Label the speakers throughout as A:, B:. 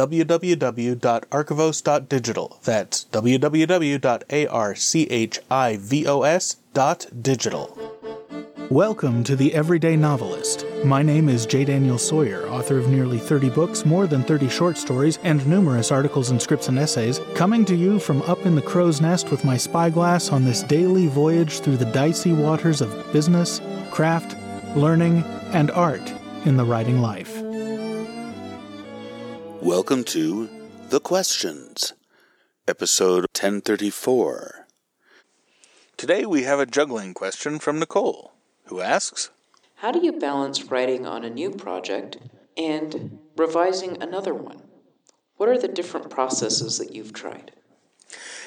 A: www.archivos.digital. That's www.archivos.digital. Welcome to The Everyday Novelist. My name is J. Daniel Sawyer, author of nearly 30 books, more than 30 short stories, and numerous articles and scripts and essays, coming to you from up in the crow's nest with my spyglass on this daily voyage through the dicey waters of business, craft, learning, and art in the writing life.
B: Welcome to The Questions, episode 1034.
A: Today we have a juggling question from Nichole, who asks
C: How do you balance writing on a new project and revising another one? What are the different processes that you've tried?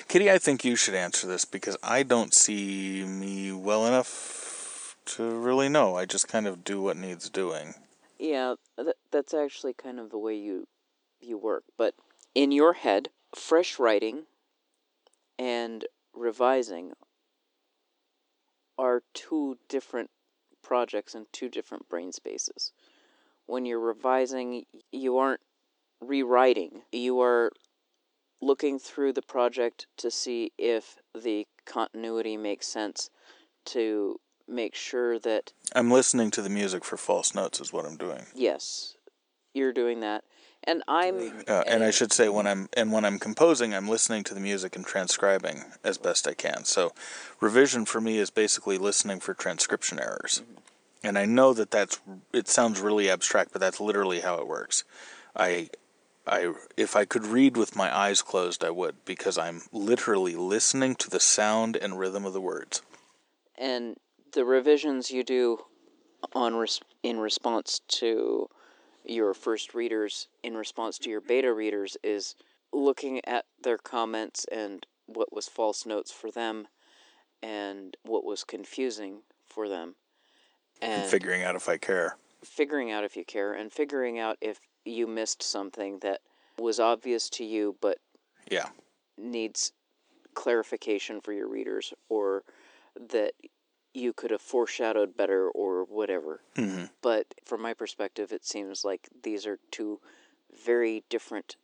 A: Kitty, I think you should answer this because I don't see me well enough to really know. I just kind of do what needs doing.
C: Yeah, th- that's actually kind of the way you you work. But in your head, fresh writing and revising are two different projects and two different brain spaces. When you're revising, you aren't rewriting, you are looking through the project to see if the continuity makes sense to make sure that
A: I'm listening to the music for false notes is what I'm doing.
C: yes you're doing that and i'm
A: Uh, and I should say when I'm and when I'm composing, I'm listening to the music and transcribing as best I can. So, revision for me is basically listening for transcription errors. And I know that that's it sounds really abstract, but that's literally how it works. I I if I could read with my eyes closed, I would because I'm literally listening to the sound and rhythm of the words.
C: and the revisions you do on res- in response to your first readers in response to your beta readers is looking at their comments and what was false notes for them and what was confusing for them and
A: And figuring out if I care.
C: figuring out if you care and figuring out if you missed something that was obvious to you but
A: Yeah.
C: needs clarification for your readers or that you could have foreshadowed better or whatever.
A: hmm
C: But from my perspective, it seems like these are two very different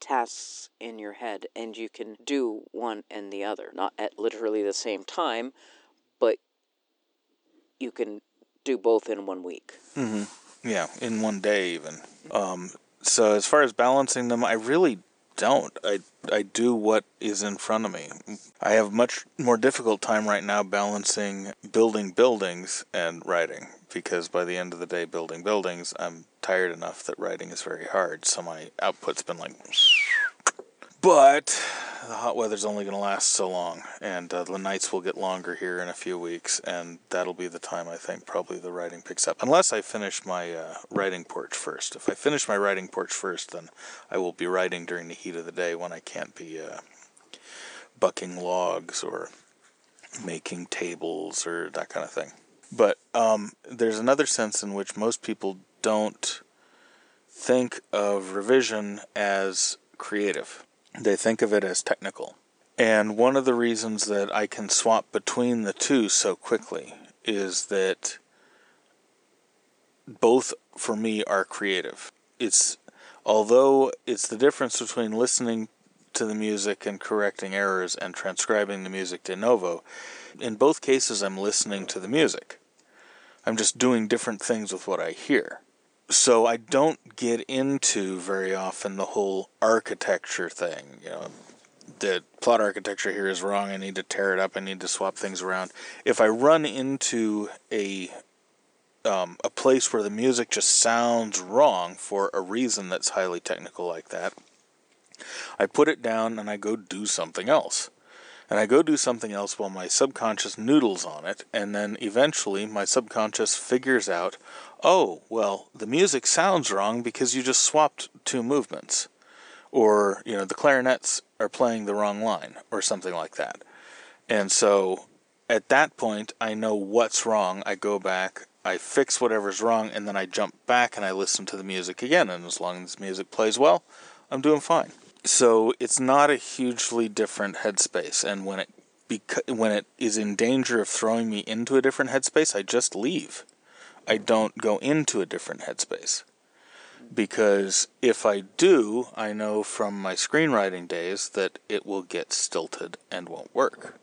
C: tasks in your head, and you can do one and the other. Not at literally the same time, but you can do both in one week.
A: hmm Yeah, in one day even. Um, so as far as balancing them, I really don't. I I do what is in front of me. I have much more difficult time right now balancing building buildings and writing because by the end of the day, building buildings, I'm tired enough that writing is very hard. So my output's been like. But the hot weather's only going to last so long, and uh, the nights will get longer here in a few weeks, and that'll be the time I think probably the writing picks up. Unless I finish my uh, writing porch first. If I finish my writing porch first, then I will be writing during the heat of the day when I can't be uh, bucking logs or making tables or that kind of thing. But um, there's another sense in which most people don't think of revision as creative they think of it as technical. And one of the reasons that I can swap between the two so quickly is that both for me are creative. It's although it's the difference between listening to the music and correcting errors and transcribing the music de novo, in both cases I'm listening to the music. I'm just doing different things with what I hear so I don't get into very often the whole architecture thing. You know, the plot architecture here is wrong. I need to tear it up. I need to swap things around. If I run into a um, a place where the music just sounds wrong for a reason that's highly technical like that, I put it down and I go do something else. And I go do something else while my subconscious noodles on it, and then eventually my subconscious figures out, oh, well, the music sounds wrong because you just swapped two movements. or you know the clarinets are playing the wrong line or something like that. And so at that point i know what's wrong. I go back i fix whatever's wrong and then i jump back and i listen to the music again. And as long as the music plays well i'm doing fine so it's not a hugely different headspace and when it beca- when it is in danger of throwing me into a different headspace i just leave i don't go into a different headspace because if I do, I know from my screenwriting days that it will get stilted and won't work.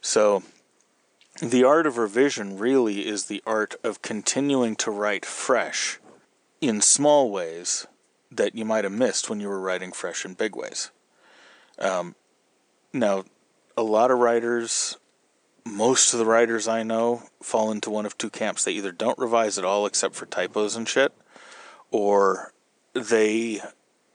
A: So, the art of revision really is the art of continuing to write fresh in small ways that you might have missed when you were writing fresh in big ways. Um, now, a lot of writers, most of the writers I know, fall into one of two camps. They either don't revise at all except for typos and shit or they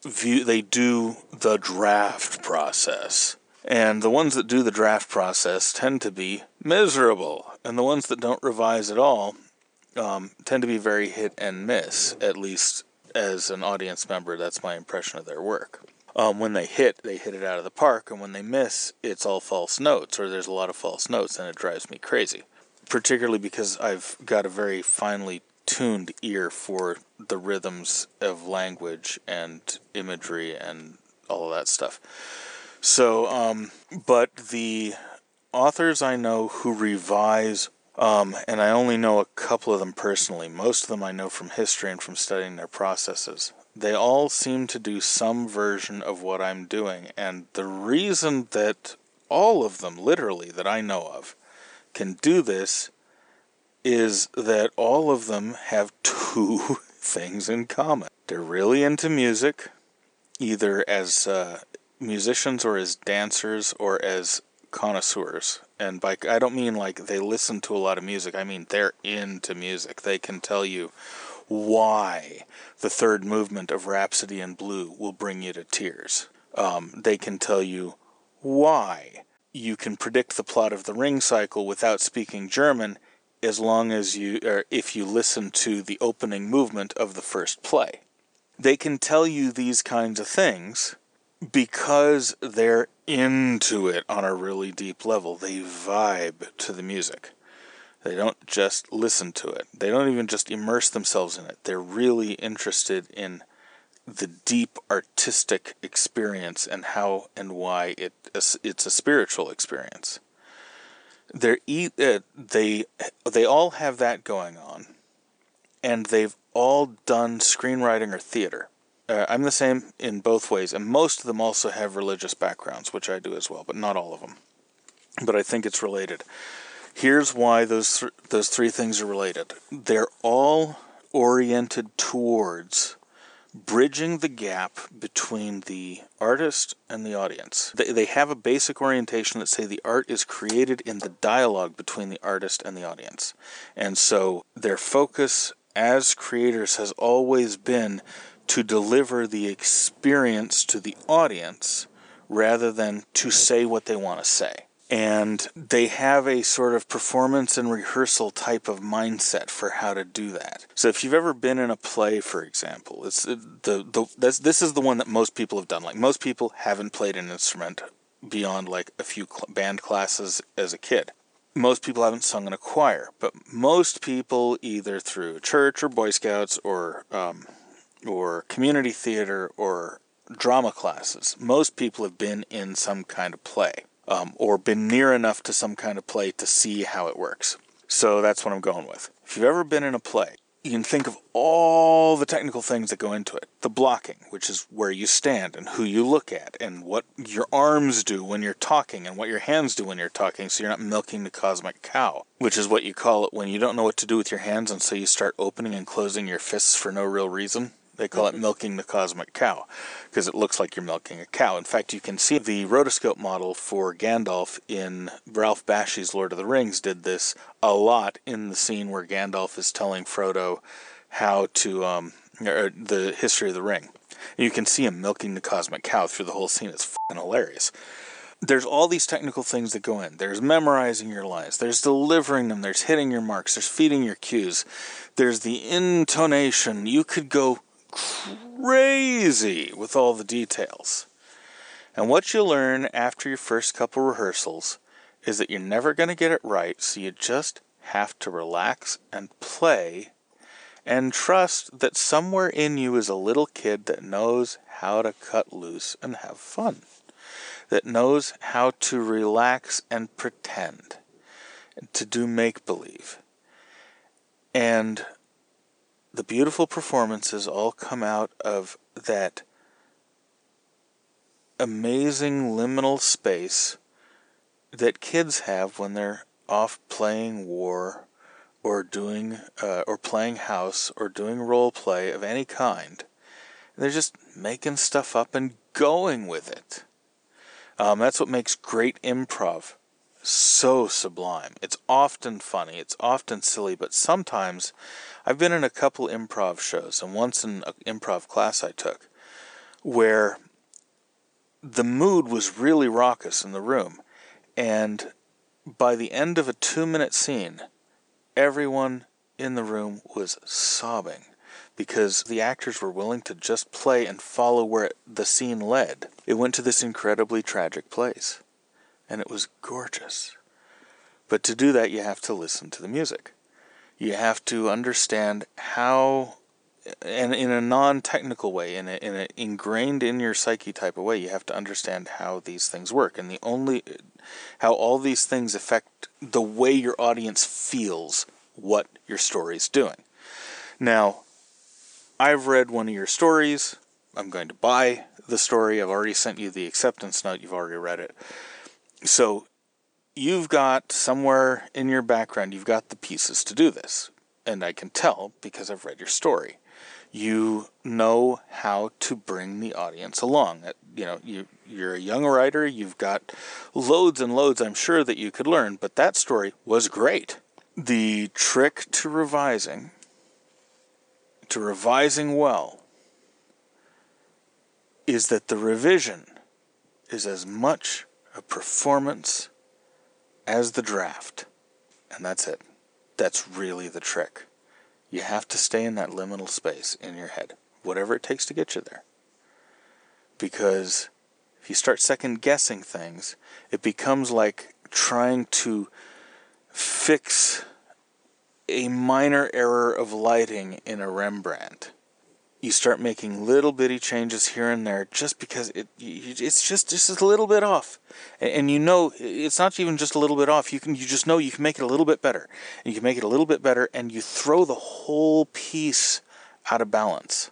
A: view they do the draft process. And the ones that do the draft process tend to be miserable, and the ones that don't revise at all um, tend to be very hit and miss. At least as an audience member, that's my impression of their work. Um, when they hit, they hit it out of the park, and when they miss, it's all false notes, or there's a lot of false notes, and it drives me crazy. Particularly because I've got a very finely tuned ear for the rhythms of language and imagery and all of that stuff. So, um, but the authors I know who revise, um, and I only know a couple of them personally, most of them I know from history and from studying their processes. They all seem to do some version of what I'm doing, and the reason that all of them, literally, that I know of, can do this is that all of them have two things in common. They're really into music, either as uh, musicians or as dancers or as connoisseurs. And by I don't mean like they listen to a lot of music. I mean they're into music. They can tell you why the third movement of Rhapsody in Blue will bring you to tears. Um, they can tell you why you can predict the plot of the Ring cycle without speaking German as long as you or if you listen to the opening movement of the first play. They can tell you these kinds of things because they're into it on a really deep level. They vibe to the music. They don't just listen to it. They don't even just immerse themselves in it. They're really interested in the deep artistic experience and how and why it it's a spiritual experience they're uh, they they all have that going on, and they've all done screenwriting or theater. Uh, I'm the same in both ways, and most of them also have religious backgrounds, which I do as well, but not all of them. But I think it's related. Here's why those th- those three things are related. They're all oriented towards bridging the gap between the artist and the audience. They, they have a basic orientation that say the art is created in the dialogue between the artist and the audience. And so their focus as creators has always been to deliver the experience to the audience rather than to say what they want to say and they have a sort of performance and rehearsal type of mindset for how to do that. So if you've ever been in a play, for example, it's the the this, this is the one that most people have done. Like most people haven't played an instrument beyond like a few cl- band classes as a kid. Most people haven't sung in a choir, but most people either through church or Boy Scouts or um, or community theater or drama classes. Most people have been in some kind of play um, or been near enough to some kind of play to see how it works. So that's what I'm going with. If you've ever been in a play, you can think of all the technical things that go into it. The blocking, which is where you stand and who you look at, and what your arms do when you're talking, and what your hands do when you're talking, so you're not milking the cosmic cow, which is what you call it when you don't know what to do with your hands, and so you start opening and closing your fists for no real reason. They call it milking the cosmic cow because it looks like you're milking a cow. In fact, you can see the rotoscope model for Gandalf in Ralph Bakshi's Lord of the Rings did this a lot in the scene where Gandalf is telling Frodo how to um, the history of the ring. You can see him milking the cosmic cow through the whole scene. It's fucking hilarious there's all these technical things that go in. There's memorizing your lines, there's delivering them, there's hitting your marks, there's feeding your cues, there's the intonation. You could go crazy with all the details. And what you learn after your first couple rehearsals is that you're never going to get it right, so you just have to relax and play and trust that somewhere in you is a little kid that knows how to cut loose and have fun, that knows how to relax and pretend, to do make believe. And the beautiful performances all come out of that amazing liminal space that kids have when they're off playing war or doing uh, or playing house or doing role play of any kind. They're just making stuff up and going with it. Um, that's what makes great improv so sublime. It's often funny, it's often silly, but sometimes I've been in a couple improv shows, and once in an improv class I took, where the mood was really raucous in the room, and by the end of a two minute scene, everyone in the room was sobbing because the actors were willing to just play and follow where the scene led. It went to this incredibly tragic place, and it was gorgeous. But to do that, you have to listen to the music. You have to understand how, and in a non technical way, in an in a ingrained in your psyche type of way, you have to understand how these things work. And the only, how all these things affect the way your audience feels what your story's doing. Now, I've read one of your stories. I'm going to buy the story. I've already sent you the acceptance note. You've already read it. So you've got somewhere in your background, you've got the pieces to do this. And I can tell because I've read your story. You know how to bring the audience along. You know, you, you're a young writer, you've got loads and loads, I'm sure, that you could learn, but that story was great. The trick to revising to revising well is that the revision is as much a performance as the draft. And that's it. That's really the trick. You have to stay in that liminal space in your head, whatever it takes to get you there. Because if you start second guessing things, it becomes like trying to fix a minor error of lighting in a Rembrandt. You start making little bitty changes here and there just because it it's just just a little bit off, and you know it's not even just a little bit off. You can you just know you can make it a little bit better, and you can make it a little bit better, and you throw the whole piece out of balance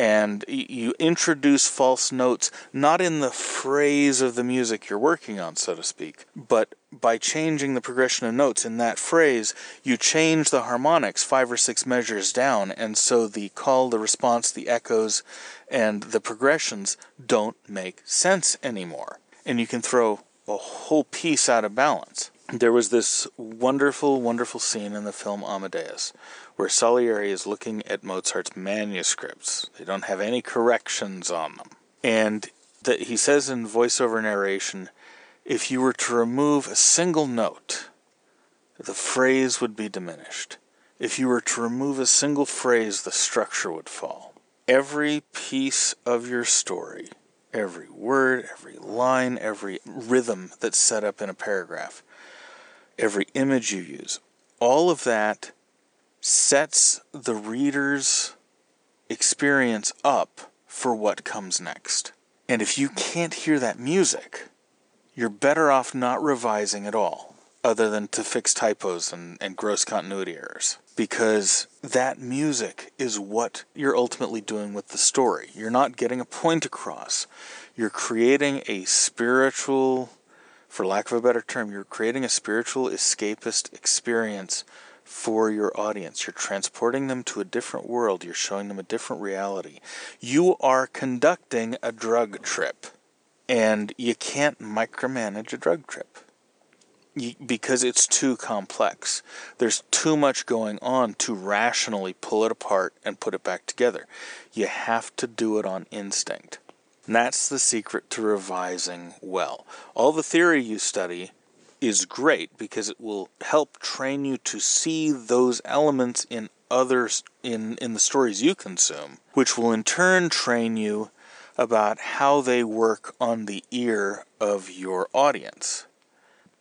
A: and you introduce false notes not in the phrase of the music you're working on, so to speak, but by changing the progression of notes in that phrase, you change the harmonics five or six measures down, and so the call, the response, the echoes, and the progressions don't make sense anymore. And you can throw a whole piece out of balance. There was this wonderful, wonderful scene in the film Amadeus where Salieri is looking at Mozart's manuscripts. They don't have any corrections on them. And that he says in voiceover narration, if you were to remove a single note, the phrase would be diminished. If you were to remove a single phrase, the structure would fall. Every piece of your story, every word, every line, every rhythm that's set up in a paragraph, every image you use, all of that sets the reader's experience up for what comes next. And if you can't hear that music, you're better off not revising at all, other than to fix typos and, and gross continuity errors. Because that music is what you're ultimately doing with the story. You're not getting a point across. You're creating a spiritual, for lack of a better term, you're creating a spiritual escapist experience for your audience. You're transporting them to a different world. You're showing them a different reality. You are conducting a drug trip. And you can't micromanage a drug trip because it's too complex. There's too much going on to rationally pull it apart and put it back together. You have to do it on instinct. And that's the secret to revising well. All the theory you study is great because it will help train you to see those elements in others in in the stories you consume, which will in turn train you about how they work on the ear of your audience.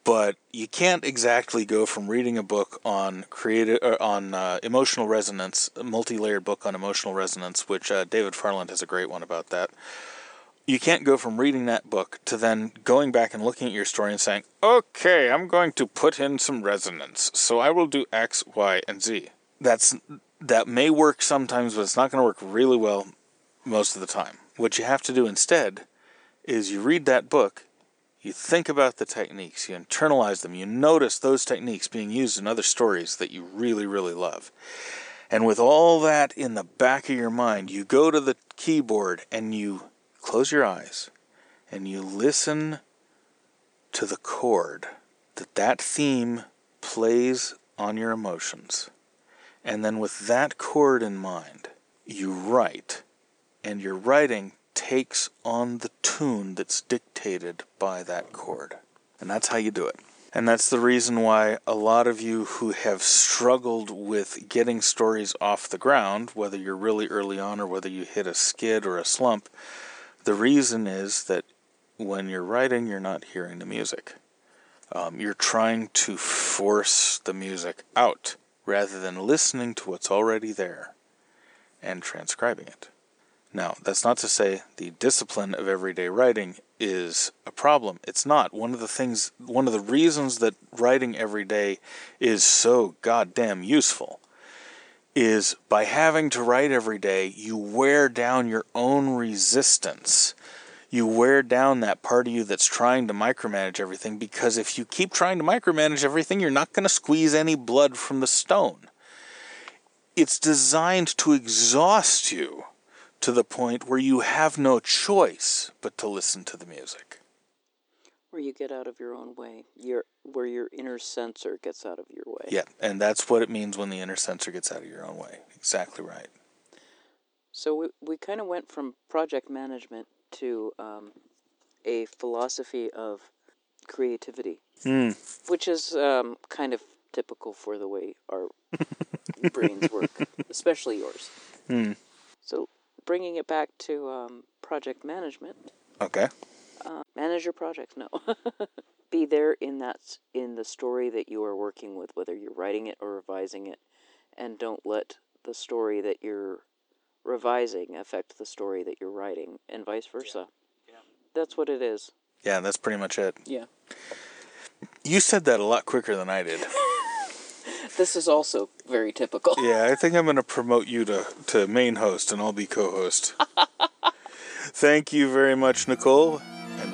A: But you can't exactly go from reading a book on creative or on uh, emotional resonance, a multi-layered book on emotional resonance, which uh, David Farland has a great one about that. You can't go from reading that book to then going back and looking at your story and saying, "Okay, I'm going to put in some resonance, so I will do X, Y, and Z." That's that may work sometimes, but it's not going to work really well most of the time. What you have to do instead is you read that book, you think about the techniques, you internalize them, you notice those techniques being used in other stories that you really, really love. And with all that in the back of your mind, you go to the keyboard and you close your eyes and you listen to the chord that that theme plays on your emotions. And then with that chord in mind, you write and your writing takes on the tune that's dictated by that chord. And that's how you do it. And that's the reason why a lot of you who have struggled with getting stories off the ground, whether you're really early on or whether you hit a skid or a slump, the reason is that when you're writing, you're not hearing the music. Um, you're trying to force the music out rather than listening to what's already there and transcribing it. Now, that's not to say the discipline of everyday writing is a problem. It's not. One of the things, one of the reasons that writing every day is so goddamn useful is by having to write every day, you wear down your own resistance. You wear down that part of you that's trying to micromanage everything because if you keep trying to micromanage everything, you're not going to squeeze any blood from the stone. It's designed to exhaust you to the point where you have no choice but to listen to the music.
C: Where you get out of your own way, your where your inner censor gets out of your way.
A: Yeah, and that's what it means when the inner censor gets out of your own way. Exactly right.
C: So we we kind of went from project management to um, a philosophy of creativity,
A: Mm.
C: which is um, kind of typical for the way our brains work, especially yours.
A: Mm.
C: So bringing it back to um, project management,
A: Okay.
C: Uh, manage your projects. No, be there in that in the story that you are working with, whether you're writing it or revising it, and don't let the story that you're revising affect the story that you're writing, and vice versa. Yeah, That's what it is.
A: Yeah, that's pretty much it.
C: Yeah.
A: You said that a lot quicker than I did.
C: This is also very typical.
A: Yeah, I think I'm going to promote you to, to main host and I'll be co host. Thank you very much, Nichole, and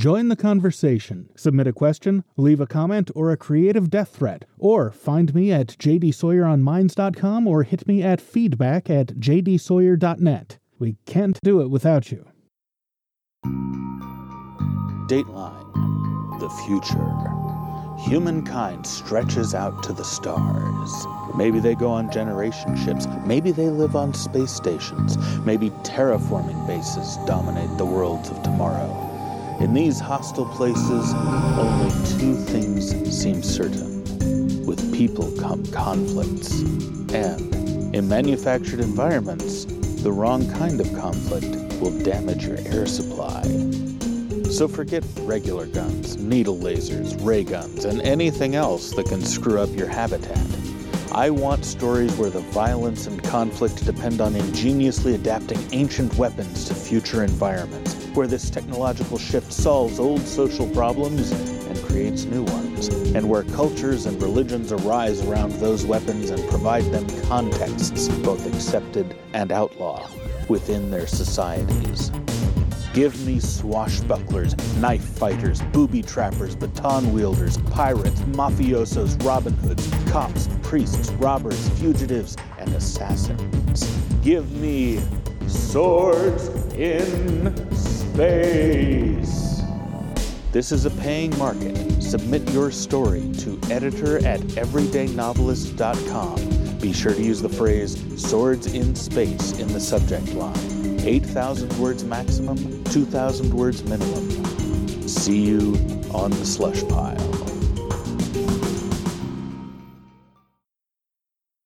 D: Join the conversation. Submit a question, leave a comment, or a creative death threat. Or find me at jdsawyeronminds.com or hit me at feedback at jdsawyer.net. We can't do it without you.
B: Dateline The future. Humankind stretches out to the stars. Maybe they go on generation ships. Maybe they live on space stations. Maybe terraforming bases dominate the worlds of tomorrow. In these hostile places, only two things seem certain. With people come conflicts. And in manufactured environments, the wrong kind of conflict will damage your air supply. So forget regular guns, needle lasers, ray guns, and anything else that can screw up your habitat. I want stories where the violence and conflict depend on ingeniously adapting ancient weapons to future environments, where this technological shift solves old social problems and creates new ones, and where cultures and religions arise around those weapons and provide them contexts, both accepted and outlaw, within their societies.
A: Give me swashbucklers, knife fighters, booby trappers, baton wielders, pirates, mafiosos, Robin Hoods, cops, priests, robbers, fugitives, and assassins. Give me swords in space. This is a paying market. Submit your story to editor at everydaynovelist.com. Be sure to use the phrase swords in space in the subject line. 8,000 words maximum, 2,000 words minimum. See you on the slush pile.